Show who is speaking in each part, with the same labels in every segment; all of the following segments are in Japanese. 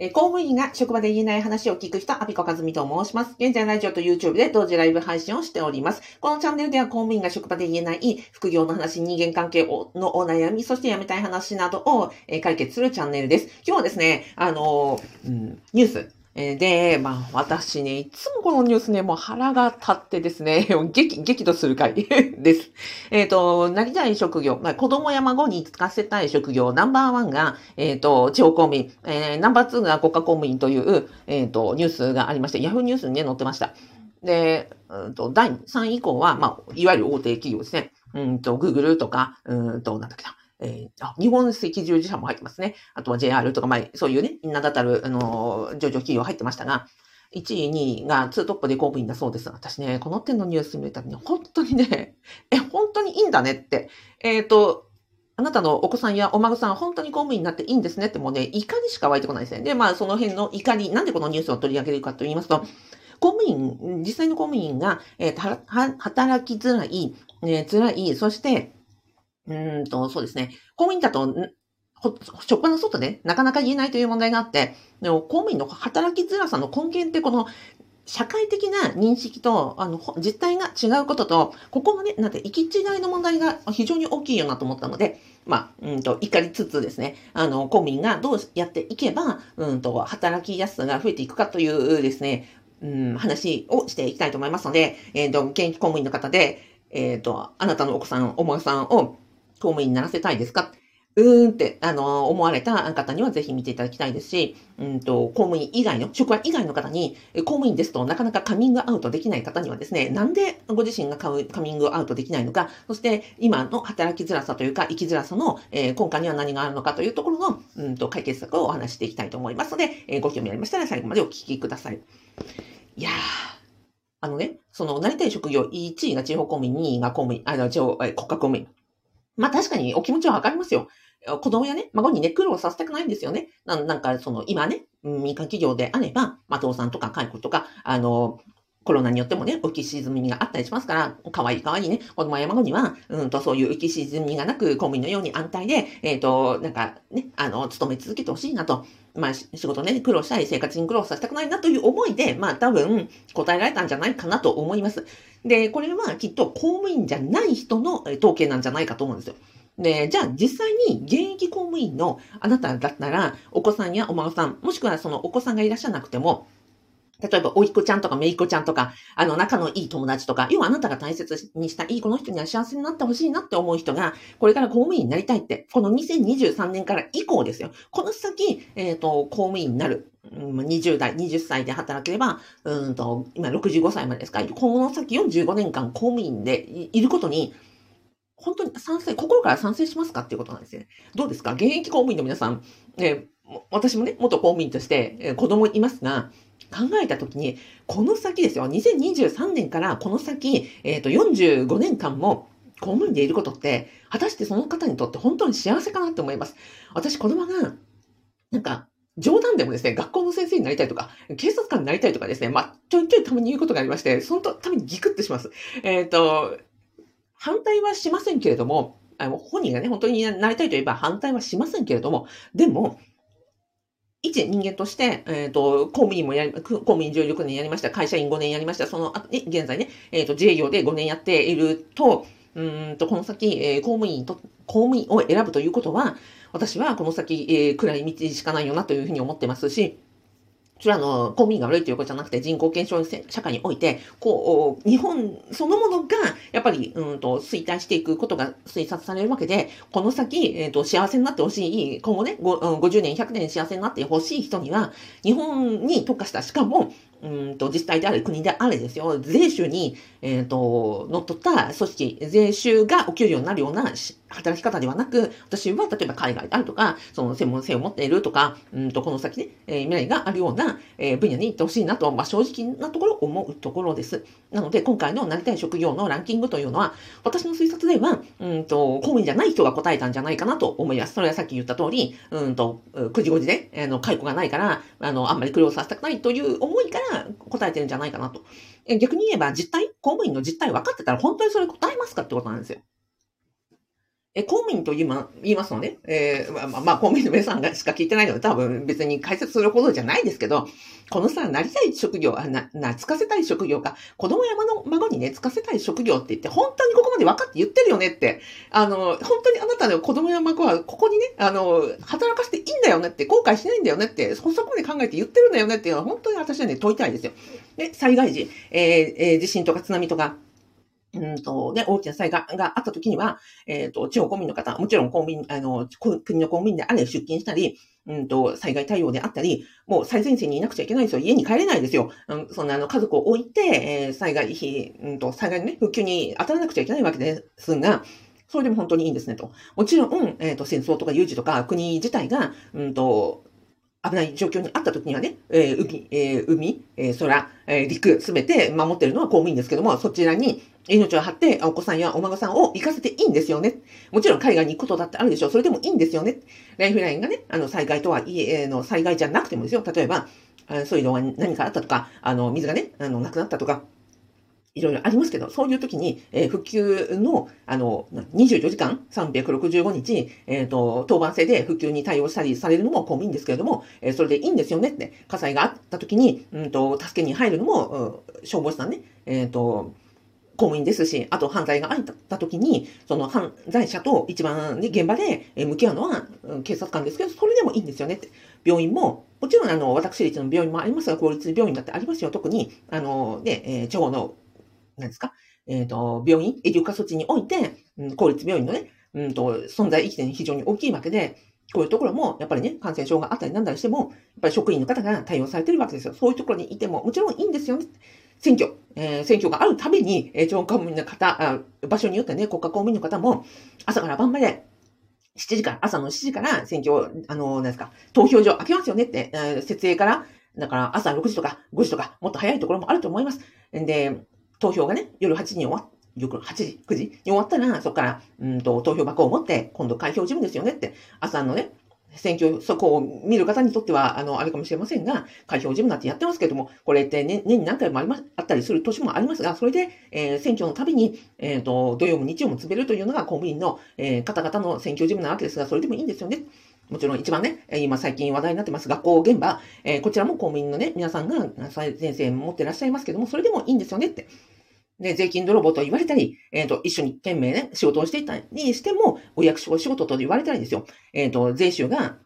Speaker 1: え公務員が職場で言えない話を聞く人、アピコカズミと申します。現在ラジオと YouTube で同時ライブ配信をしております。このチャンネルでは公務員が職場で言えない副業の話、人間関係のお悩み、そして辞めたい話などをえ解決するチャンネルです。今日はですね、あのうん、ニュース、えで、まあ、私ね、いつもこのニュースね、もう腹が立ってですね、激、激怒する回 です。えっ、と、なりたい職業、まあ、子供や孫に就かせたい職業、ナンバーワンが、えっ、と、地方公務員、えーナンバーツーが国家公務員という、えっ、と、ニュースがありまして、ヤフーニュースにね、載ってました。で、うんと、第3位以降は、まあ、いわゆる大手企業ですね。うんと、Google とか、うんと、なんだっけな。えーあ日本赤十字社も入ってますね。あとは JR とか、まあ、そういうね、名だたる、あの、上場企業入ってましたが、1位、2位がツートップで公務員だそうです。私ね、この点のニュース見たらね、本当にね、え、本当にいいんだねって。えっ、と、あなたのお子さんやお孫さん、本当に公務員になっていいんですねって、もうね、怒りしか湧いてこないですね。で、まあ、その辺の怒り、なんでこのニュースを取り上げるかと言いますと、公務員、実際の公務員が、えー働きづらい、え辛い、そして、うんと、そうですね、公務員だと、職場の外でなかなか言えないという問題があって、でも公務員の働きづらさの根源ってこの、社会的な認識と、あの、実態が違うことと、ここのね、なんて、行き違いの問題が非常に大きいよなと思ったので、まあ、うんと、怒りつつですね、あの、公務員がどうやっていけば、うんと、働きやすさが増えていくかというですね、うん、話をしていきたいと思いますので、えっ、と、現役公務員の方で、えっ、と、あなたのお子さん、お孫さんを公務員にならせたいですか？うーんって、あの、思われた方にはぜひ見ていただきたいですし、うんと、公務員以外の、職場以外の方に、公務員ですとなかなかカミングアウトできない方にはですね、なんでご自身がカミングアウトできないのか、そして今の働きづらさというか、生きづらさの、えー根幹には何があるのかというところの、うんと、解決策をお話していきたいと思いますので、えーご興味ありましたら最後までお聞きください。いやー、あのね、その、なりたい職業、1位が地方公務員、2位が公務員、あの、地方、え国家公務員。まあ確かにお気持ちはわかりますよ。子供やね、孫にね、苦労させたくないんですよね。なんなんか、その、今ね、民間企業であれば、まあ、倒産とか解雇とか、あの、コロナによってもね、浮き沈みがあったりしますから、可愛い可愛いね、子供や孫には、うんと、そういう浮き沈みがなく、公務員のように安泰で、えっ、と、なんかね、あの、勤め続けてほしいなと。まあ、仕事ね、苦労したい、生活に苦労させたくないなという思いで、まあ、多分、答えられたんじゃないかなと思います。で、これはきっと公務員じゃない人の統計なんじゃないかと思うんですよ。で、じゃあ実際に現役公務員のあなただったら、お子さんやお孫さん、もしくはそのお子さんがいらっしゃなくても、例えば、おいっ子ちゃんとかめいっ子ちゃんとか、あの、仲のいい友達とか、要はあなたが大切にしたいこの人には幸せになってほしいなって思う人が、これから公務員になりたいって、この2023年から以降ですよ。この先、えっ、と、公務員になる。20代、20歳で働ければ、うーんと、今65歳までですか、この先45年間公務員でいることに、本当に賛成、心から賛成しますかっていうことなんですね。どうですか？現役公務員の皆さん、えー私もね、元公務員として、えー子供いますが、考えたときに、この先ですよ、2023年からこの先、えっ、と、45年間も公務員でいることって、果たしてその方にとって本当に幸せかなって思います。私、子供が、なんか、冗談でもですね、学校の先生になりたいとか、警察官になりたいとかですね、まあ、ちょいちょいたまに言うことがありまして、そのためにギクッとします。えっ、と、反対はしませんけれども、あの本人がね、本当になりたいといえば反対はしませんけれども、でも、一人間として、えっ、と、公務員もやり、公務員16年やりました、会社員5年やりました、その後ね、現在ね、えっ、と、自営業で5年やっていると、うんと、この先、えー公務員と、公務員を選ぶということは、私はこの先、えー暗い道しかないよなというふうに思ってますし、それはあの、公務員が悪いということじゃなくて、人口減少社会において、こう、日本そのものが、やっぱり、うんと、衰退していくことが推察されるわけで、この先、えっ、と、幸せになってほしい、今後ね、50年、100年幸せになってほしい人には、日本に特化した、しかも、うんと、自治体であれ、国であれですよ、税収に、えっ、と、乗っ取った組織、税収がお給料になるような働き方ではなく、私は例えば海外であるとか、その専門性を持っているとか、うんと、この先ね、えー未来があるような、えー分野に行ってほしいなと、まあ、正直なところ思うところです。なので、今回のなりたい職業のランキングというのは、私の推察では、うんと、公務員じゃない人が答えたんじゃないかなと思います。それはさっき言った通り、うんと、9時5時で、あの、解雇がないから、あの、あんまり苦労させたくないという思いから答えてるんじゃないかなと。逆に言えば、実態、公務員の実態分かってたら、本当にそれ答えますかってことなんですよ。え、公務員と言いま言いますのね、えー、まあ、まあ、公務員の皆さんがしか聞いてないので多分別に解説するほどじゃないですけど、このさ、なりたい職業、あな、な、つかせたい職業か、子供山の孫にね、つかせたい職業って言って、本当にここまで分かって言ってるよねって、あの、本当にあなたの子供や孫はここにね、あの、働かせていいんだよねって、後悔しないんだよねって、そこまで考えて言ってるんだよねっていうのは本当に私はね、問いたいですよ。で、災害時、えーえー、地震とか津波とか、うんと、ね、大きな災害があった時には、えっ、ー、と、地方公民の方、もちろん公民、あの、国の公民であれ出勤したり、うんと、災害対応であったり、もう最前線にいなくちゃいけないですよ。家に帰れないですよ。うん、そんなあの、家族を置いて、えー、災害費、うんと、災害のね、復旧に当たらなくちゃいけないわけですが、それでも本当にいいんですねと。もちろん、えっ、ー、と、戦争とか有事とか国自体が、うんと、危ない状況にあった時にはね、えー、海、えー、海、えー、空、えー、陸、すべて守ってるのは公務員ですけども、そちらに命を張ってお子さんやお孫さんを行かせていいんですよね。もちろん海外に行くことだってあるでしょう。それでもいいんですよね。ライフラインがね、あの、災害とはいえ、の、災害じゃなくてもですよ。例えば、そういうのが何かあったとか、あの、水がね、あの、なくなったとか、いろいろありますけど、そういう時に、えー、復旧の、あの、24時間、365日、えっ、ー、と、当番制で復旧に対応したりされるのも公務員ですけれども、えー、それでいいんですよねって、火災があった時に、うんと、助けに入るのも、消防士さんね、えっ、と、公務員ですし、あと犯罪があった時に、その犯罪者と一番ね、現場で向き合うのは警察官ですけど、それでもいいんですよねって。病院も、もちろんあの、私立の病院もありますが、公立病院だってありますよ。特に、あの、ね、えー、地方の何ですか、えっ、ー、と、病院、医療化措置において、公立病院のね、うんと、存在意義点非常に大きいわけで、こういうところも、やっぱりね、感染症があったりなんだりしても、やっぱり職員の方が対応されてるわけですよ。そういうところにいても、もちろんいいんですよね。選挙、えー、選挙があるたびに、えー、地方公務員の方あ、場所によってね、国家公務員の方も、朝から晩まで、7時から、朝の7時から選挙、あの、なんですか、投票所開けますよねって、えー、設営から、だから朝6時とか5時とか、もっと早いところもあると思います。で、投票がね、夜8時に終わっ夜8時、9時に終わったら、そこから、うんと、投票箱を持って、今度開票事務ですよねって、朝のね、選挙そこを見る方にとっては、あの、あれかもしれませんが、開票事務なんてやってますけども、これって年年に何回もありま、あったりする年もありますが、それで、えー、選挙のたびに、えっ、ー、と、土曜も日曜も詰めるというのが公務員の、えー、方々の選挙事務なわけですが、それでもいいんですよね。もちろん一番ね、今最近話題になってます学校現場、えー、こちらも公務員のね、皆さんが先生持ってらっしゃいますけども、それでもいいんですよねって。で、税金泥棒と言われたり、えっ、ー、と、一緒に懸命ね、仕事をしていたりしても、お役所仕事と言われたりですよ。えっ、ー、と、税収が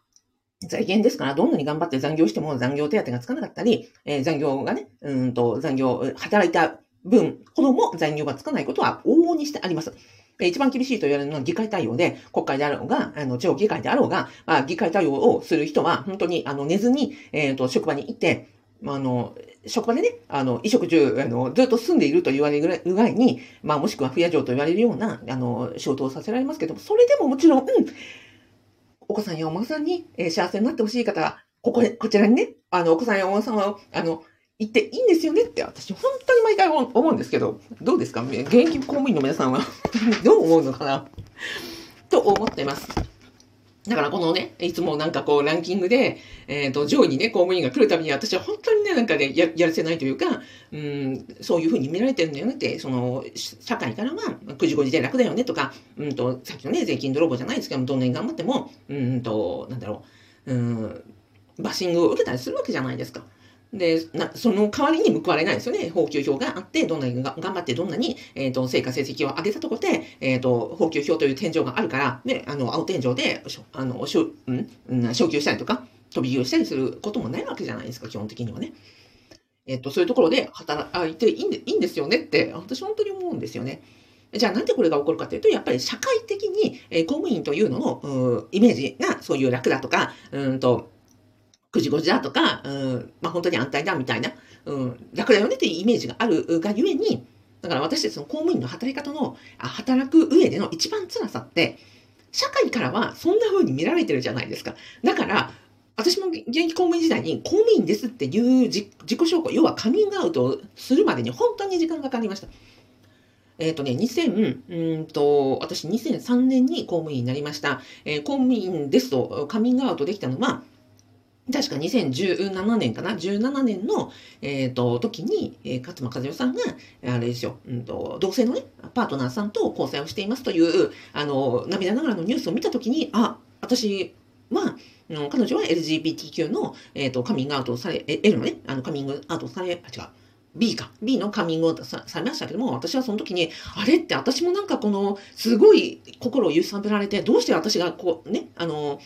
Speaker 1: 財源ですから、どんなに頑張って残業しても残業手当がつかなかったり、えー、残業がね、うんと、残業、働いた分ほども残業がつかないことは往々にしてあります。一番厳しいと言われるのは議会対応で、国会であろうが、あの、地方議会であろうが、まあ、議会対応をする人は、本当に、あの、寝ずに、えっ、ー、と、職場に行って、まあの、職場でね、あの、衣食住、あの、ずっと住んでいると言われるぐらいに、まあ、もしくは不夜城と言われるような、あの、仕事をさせられますけども、それでももちろん、うん、お子さんやお孫さんに、えー、幸せになってほしい方は、ここで、こちらにね、あの、お子さんやお孫さんは、あの、行っていいんですよねって、私、本当に毎回思うんですけど、どうですか？現役公務員の皆さんは？どう思うのかな？と思ってます。だからこのね、いつもなんかこうランキングで、えっ、ー、と、上位にね、公務員が来るたびに私は本当にね、なんかね、ややらせないというか、うん、そういうふうに見られてるんだよねって、その、社会からは9時5時で楽だよねとか、うんと、さっきのね、税金泥棒じゃないですけどどんなに頑張っても、うんと、なんだろう、うん、バッシングを受けたりするわけじゃないですか。で、なその代わりに報われないですよね。法給表があって、どんなに頑張ってどんなに、えっ、ー、と、成果成績を上げたところで、えっ、ー、と、法給表という天井があるから、で、あの、青天井で、あの、しょ、うん、昇給したりとか、飛び級したりすることもないわけじゃないですか、基本的にはね。えっ、ー、と、そういうところで働いていいんでいいんですよねって、私本当に思うんですよね。じゃあなんでこれが起こるかというと、やっぱり社会的に、えー、公務員というのの、イメージがそういう楽だとか、うんと、9時5時だとか、うん、まあ、本当に安泰だみたいな、うん、楽だよねっていうイメージがあるがゆえに、だから私たちの公務員の働き方の、働く上での一番辛さって、社会からはそんな風に見られてるじゃないですか。だから、私も現役公務員時代に公務員ですっていう自己紹介、要はカミングアウトをするまでに本当に時間がかかりました。えっ、ー、とね、2000、うんと、私2003年に公務員になりました。えー、公務員ですとカミングアウトできたのは、確か2017年かな ?17 年の、えっ、ー、と、時に、えー、勝間和代さんが、あれですよ、うんと、同性のね、パートナーさんと交際をしていますという、あの、涙ながらのニュースを見た時に、あ、私は、彼女は LGBTQ の、えっ、ー、と、カミングアウトされ、L のね、あの、カミングアウトされ、あ、違う。B か。B のカミングアウトされましたけども、私はその時に、あれって私もなんかこの、すごい心を揺さぶられて、どうして私がこう、ね、あの、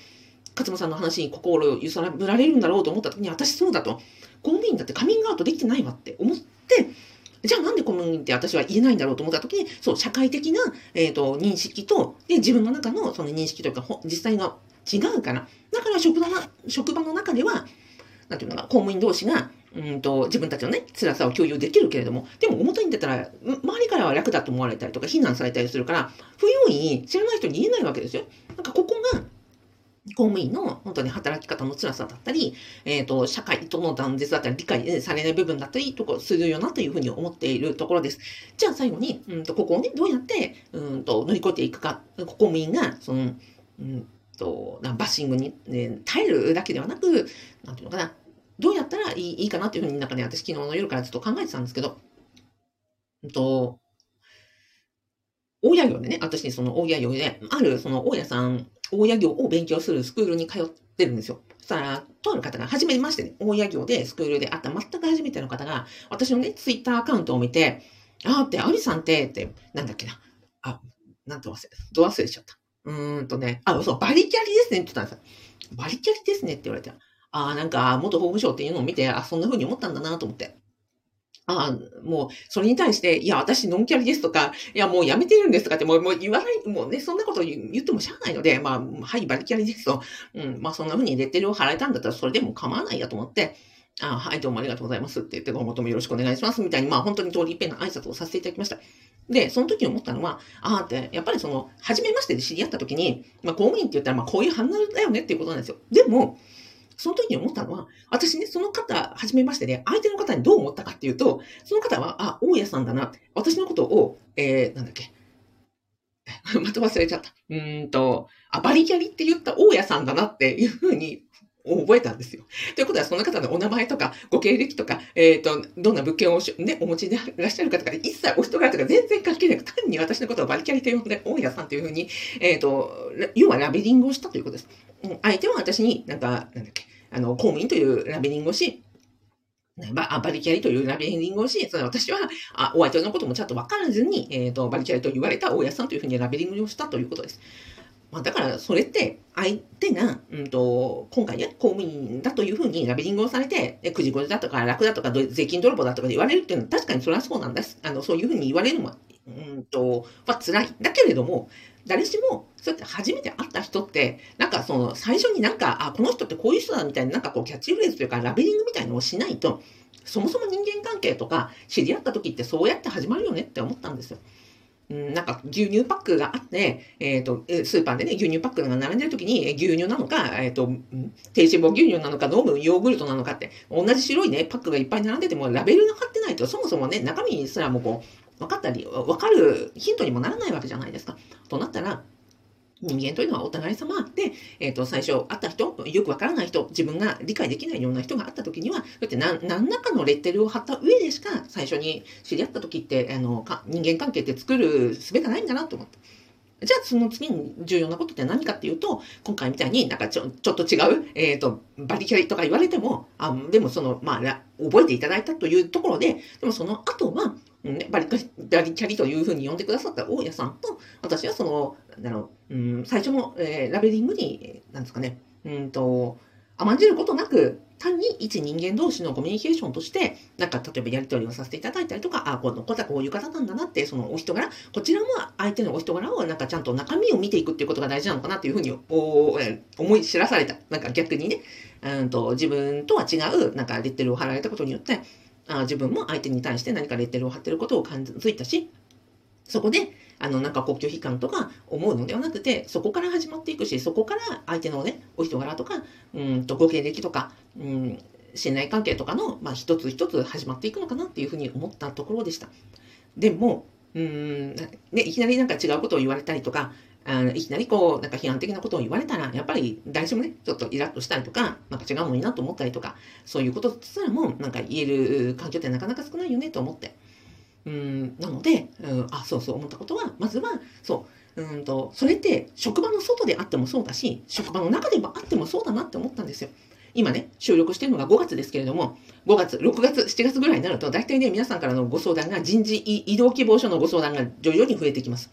Speaker 1: 勝間さんの話に心を揺さぶられるんだろうと思った時に、私そうだと。公務員だってカミングアウトできてないわって思って、じゃあなんで公務員って私は言えないんだろうと思った時に、そう、社会的な、えっ、ー、と、認識と、で、自分の中のその認識というか、実際が違うから。だから職場、職場の中では、なんていうのか、公務員同士が、うんと、自分たちのね、辛さを共有できるけれども、でも表に出たら、周りからは楽だと思われたりとか、非難されたりするから、不用意に知らない人に言えないわけですよ。なんかここ、公務員の本当に働き方の辛さだったり、えっ、ー、と、社会との断絶だったり、理解されない部分だったりとかするよなというふうに思っているところです。じゃあ最後に、うんと、ここをね、どうやって、うんと、乗り越えていくか、公務員が、その、うんと、バッシングに、ね、耐えるだけではなく、なんていうのかな、どうやったらいいいいかなっていうふうになんかね、私昨日の夜からずっと考えてたんですけど、うんと、大家業でね、私その大家業で、あるその大家さん大家業を勉強するスクールに通ってるんですよ。そしたら、とある方が、初めましてね、大家業でスクールで会った全く初めての方が、私のね、ツイッターアカウントを見て、あーって、アリさんって、って、なんだっけな。あ、なんと忘れ、ど忘れしちゃった。うーんとね、あ、そう、バリキャリですねって言ったんですよ。バリキャリですねって言われて、ああ、なんか、元法務省っていうのを見て、あ、そんな風に思ったんだなと思って。ああ、もう、それに対して、いや、私、ノンキャリですとか、いや、もうやめてるんですとかって、もう、もう言わない、もうね、そんなこと言ってもしゃあないので、まあ、はい、バリキャリですと、うん、まあ、そんな風にレッテルを払えたんだったら、それでも構わないやと思って、ああ、はい、どうもありがとうございますって言って、ご求めよろしくお願いします、みたいに、まあ、本当に通り一遍の挨拶をさせていただきました。で、その時思ったのは、ああって、やっぱりその、初めましてで知り合った時に、まあ、公務員って言ったら、まあ、こういう反応だよねっていうことなんですよ。でも、その時に思ったのは、私ね、その方、はじめましてで、相手の方にどう思ったかっていうと、その方は、あ、大家さんだな。私のことを、えー、なんだっけ。また忘れちゃった。うんと、あ、バリキャリって言った大家さんだなっていうふうに覚えたんですよ。ということは、その方のお名前とか、ご経歴とか、えっ、ー、と、どんな物件をね、お持ちでいらっしゃるかとか、一切お人柄とか全然関係なく、単に私のことをバリキャリと呼んで、大家さんというふうに、えっ、ー、と、要はラベリングをしたということです。相手は私になんか、なんだっけ、あの、公務員というラベリングをし、ババリキャリというラベリングをし、その私は、あお相手のこともちゃんと分からずに、え、ー、と、バリキャリと言われた大家さんというふうにラベリングをしたということです。まあ、だから、それって、相手が、うんと、今回ね、公務員だというふうにラベリングをされて、9時5時だとか、楽だとか、税金泥棒だとか言われるっていうのは、確かにそれはそうなんです。あの、そういうふうに言われるのは、うんと、は辛い。だけれども、誰しも、そうやって初めて会った人って、なんかその、最初になんか、あ、この人ってこういう人だみたいな、なんかこう、キャッチフレーズというか、ラベリングみたいのをしないと、そもそも人間関係とか、知り合った時ってそうやって始まるよねって思ったんですよ。うん、なんか牛乳パックがあって、えっ、ー、と、スーパーでね、牛乳パックが並んでる時に、牛乳なのか、えっ、ー、と、低脂肪牛乳なのか、飲むヨーグルトなのかって、同じ白いね、パックがいっぱい並んでても、ラベルが貼ってないと、そもそもね、中身すらもこう、分かったり、分かるヒントにもならないわけじゃないですか。となったら、人間というのはお互い様で、えっ、ー、と、最初会った人、よくわからない人、自分が理解できないような人が会った時には、だって何何らかのレッテルを貼った上でしか、最初に知り合った時って、あの、か人間関係って作る術がないんだなと思って。じゃあ、その次に重要なことって何かっていうと、今回みたいになんかちょちょっと違う、えっ、ー、と、バリキャリとか言われても、あでもその、まあ、覚えていただいたというところで、でもその後は、ね、バリバリキャリというふうに呼んでくださった大家さんと、私はその、だろう、うん、最初の、えー、ラベリングに、なんですかね、うんと、甘んじることなく、単に一人間同士のコミュニケーションとして、なんか例えばやり取りをさせていただいたりとか、あ、この方こういう方なんだなって、そのお人柄、こちらも相手のお人柄をなんかちゃんと中身を見ていくっていうことが大事なのかなっていうふうにおえ思い知らされた。なんか逆にね、うんと自分とは違う、なんかレッテルを貼られたことによって、あ自分も相手に対して何かレッテルを貼ってることを感づいたし、そこで、あの、なんかこう拒否感とか思うのではなくて、そこから始まっていくし、そこから相手のね、お人柄とか、うんと、ご経歴とか、うん、信頼関係とかの、まあ、一つ一つ始まっていくのかなっていうふうに思ったところでした。でも、うん、ね、いきなりなんか違うことを言われたりとか、あのいきなりこう、なんか批判的なことを言われたら、やっぱり誰しもね、ちょっとイラッとしたりとか、なんか違うのになと思ったりとか、そういうことすらも、なんか言える環境ってなかなか少ないよねと思って。うん、なので、うん、あ、そうそう思ったことは、まずは、そう、うんと、それって職場の外であってもそうだし、職場の中でもあってもそうだなって思ったんですよ。今ね、収録してるのが5月ですけれども、5月、6月、7月ぐらいになると、大体ね、皆さんからのご相談が人事異動希望書のご相談が徐々に増えてきます。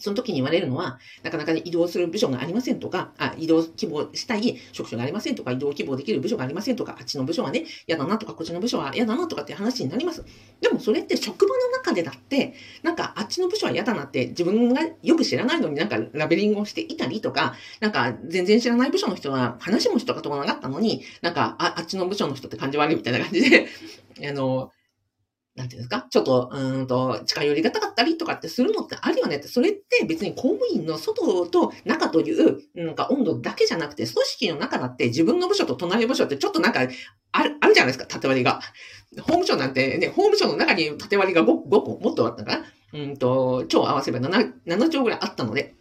Speaker 1: その時に言われるのは、なかなかね、移動する部署がありませんとか、あ、移動希望したい職種がありませんとか、移動希望できる部署がありませんとか、あっちの部署はね、嫌だなとか、こっちの部署は嫌だなとかって話になります。でもそれって職場の中でだって、なんかあっちの部署は嫌だなって自分がよく知らないのになんかラベリングをしていたりとか、なんか全然知らない部署の人は話もしたことがなかったのに、なんかああっちの部署の人って感じ悪いみたいな感じで、あの、なんていうんですか？ちょっと、うんと、近寄りがたかったりとかってするのってあるよねって、それって別に公務員の外と中という、なんか温度だけじゃなくて、組織の中だって自分の部署と隣の部署ってちょっとなんか、ある、あるじゃないですか、縦割りが。法務省なんてね、法務省の中に縦割りが 5, 5個もっとあったから、うんと、超合わせば 7, 7兆ぐらいあったので、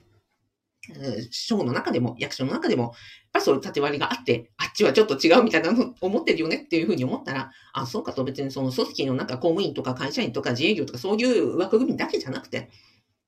Speaker 1: 省の中でも、役所の中でも、やっぱりそういう縦割りがあって、あっちはちょっと違うみたいなの思ってるよねっていうふうに思ったら、あ、そうかと別にその組織の中、公務員とか会社員とか自営業とかそういう枠組みだけじゃなくて、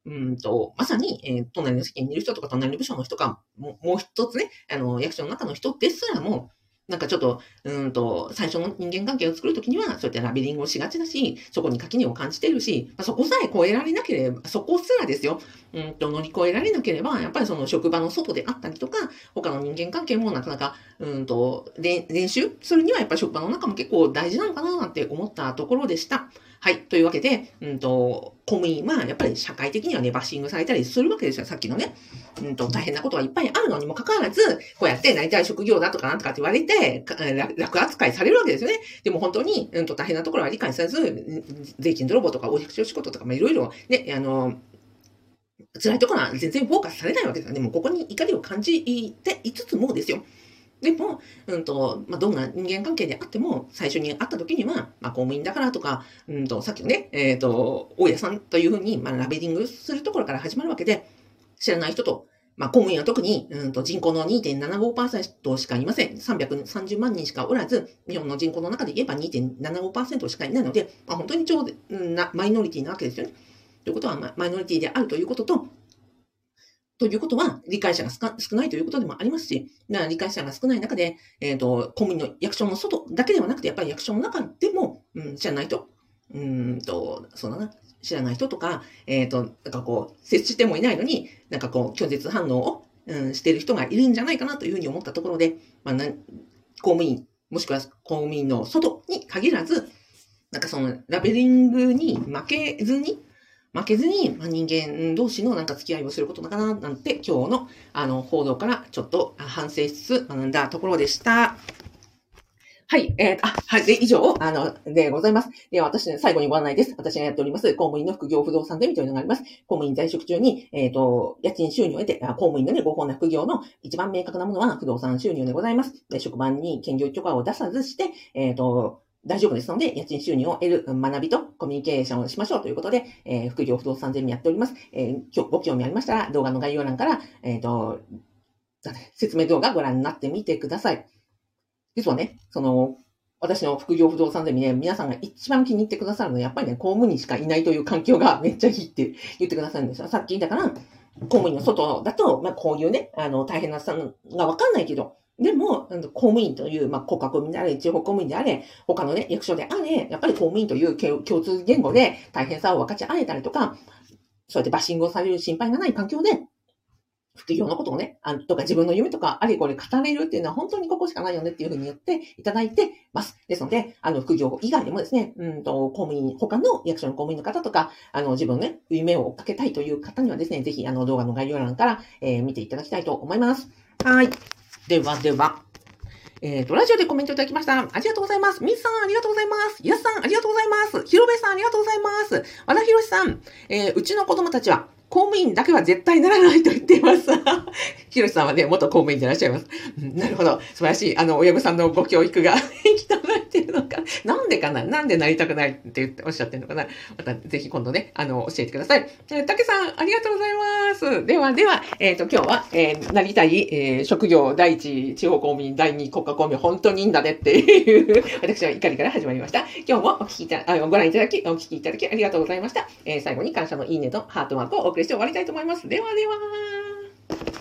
Speaker 1: うんと、まさに、えー、隣の席にいる人とか隣の部署の人か、ももう一つね、あの、役所の中の人ですらも、なんかちょっと、うんと、最初の人間関係を作るときには、そうやってラベリングをしがちだし、そこに垣根を感じてるし、まあ、そこさえ越えられなければ、そこすらですよ、うんと、乗り越えられなければ、やっぱりその職場の外であったりとか、他の人間関係もなかなか、うんと、練習するにはやっぱり職場の中も結構大事なのかななんて思ったところでした。はい。というわけで、うんと、公務員はやっぱり社会的にはね、バッシングされたりするわけですよ。さっきのね。うんと、大変なことがいっぱいあるのにもかかわらず、こうやってなりたい職業だとかなんとかって言われて、楽扱いされるわけですよね。でも本当に、うんと、大変なところは理解さず、税金泥棒とか、お役所仕事とか、まあ、いろいろね、あの、辛いところは全然フォーカスされないわけですよね。もうここに怒りを感じていつつもですよ。でも、うんと、まあ、どんな人間関係であっても、最初に会った時には、まあ、公務員だからとか、うんと、さっきのね、え、ー、と、大家さんというふうに、まあ、ラベリングするところから始まるわけで、知らない人と、まあ、公務員は特に、うんと、人口の2.75%しかいません。330万人しかおらず、日本の人口の中で言えば2.75%しかいないので、まあ、本当に超なマイノリティなわけですよね。ということは、まあ、マイノリティであるということと、ということは、理解者が少ないということでもありますし、理解者が少ない中で、えっ、ー、と、公務員の役所の外だけではなくて、やっぱり役所の中でも、うん、知らない人、うんと、そうだな、知らない人とか、えっ、ー、と、なんかこう、接してもいないのに、なんかこう、拒絶反応を、うん、している人がいるんじゃないかなというふうに思ったところで、まあ、公務員、もしくは公務員の外に限らず、なんかそのラベリングに負けずに、負けずに、まあ、人間同士のなんか付き合いをすることだかな、なんて今日のあの報道からちょっと反省しつつ学んだところでした。はい、えー、あ、はい、で、以上、あの、でございます。で、私、最後にご案内です。私がやっております、公務員の副業不動産ゼミというのがあります。公務員在職中に、えっ、ー、と、家賃収入を得て、公務員のね、合法な副業の一番明確なものは不動産収入でございます。で職場に兼業許可を出さずして、えっ、ー、と、大丈夫ですので、家賃収入を得る学びとコミュニケーションをしましょうということで、えー、副業不動産ゼミやっております。えー、ご興味ありましたら、動画の概要欄から、えっ、ー、と、説明動画ご覧になってみてください。実はね、その、私の副業不動産ゼミね、皆さんが一番気に入ってくださるのは、やっぱりね、公務員しかいないという環境が めっちゃいいって言ってくださるんですよ。さっき言ったから、公務員の外だと、まあ、こういうね、あの、大変なさがわかんないけど、でも、公務員という、まあ、国家公務員であれ、地方公務員であれ、他のね、役所であれ、やっぱり公務員という共通言語で大変さを分かち合えたりとか、そうやってバッシングをされる心配がない環境で、副業のことをね、あとか自分の夢とかあれこれ語れるっていうのは本当にここしかないよねっていうふうに言っていただいてます。ですので、あの、副業以外でもですね、うんと、公務員、他の役所の公務員の方とか、あの、自分のね、夢を追っかけたいという方にはですね、ぜひ、あの、動画の概要欄から、えー、見ていただきたいと思います。はい。ではでは。えっ、ー、と、ラジオでコメントいただきました。ありがとうございます。みっさん、ありがとうございます。やすさん、ありがとうございます。ひろべさん、ありがとうございます。和田ひろしさん、えー、うちの子供たちは、公務員だけは絶対ならないと言っています。ひろしさんはね、元公務員でいらっしゃいます。なるほど。素晴らしい。あの、親御さんのご教育が 生きいっていうのか、なんでかななんでなりたくないって言っておっしゃってるのかなまたぜひ今度ね、あの、教えてください。えー、竹さん、ありがとうございます。ではでは、えっ、ー、と、今日は、えー、なりたい、えー、職業第一地方公務員、第二国家公務員、本当にいいんだねっていう、私は怒りから始まりました。今日もお聞きいた、あご覧いただき、お聞きいただきありがとうございました。え、最後に感謝のいいねとハートマークをお送りして終わりたいと思います。ではでは。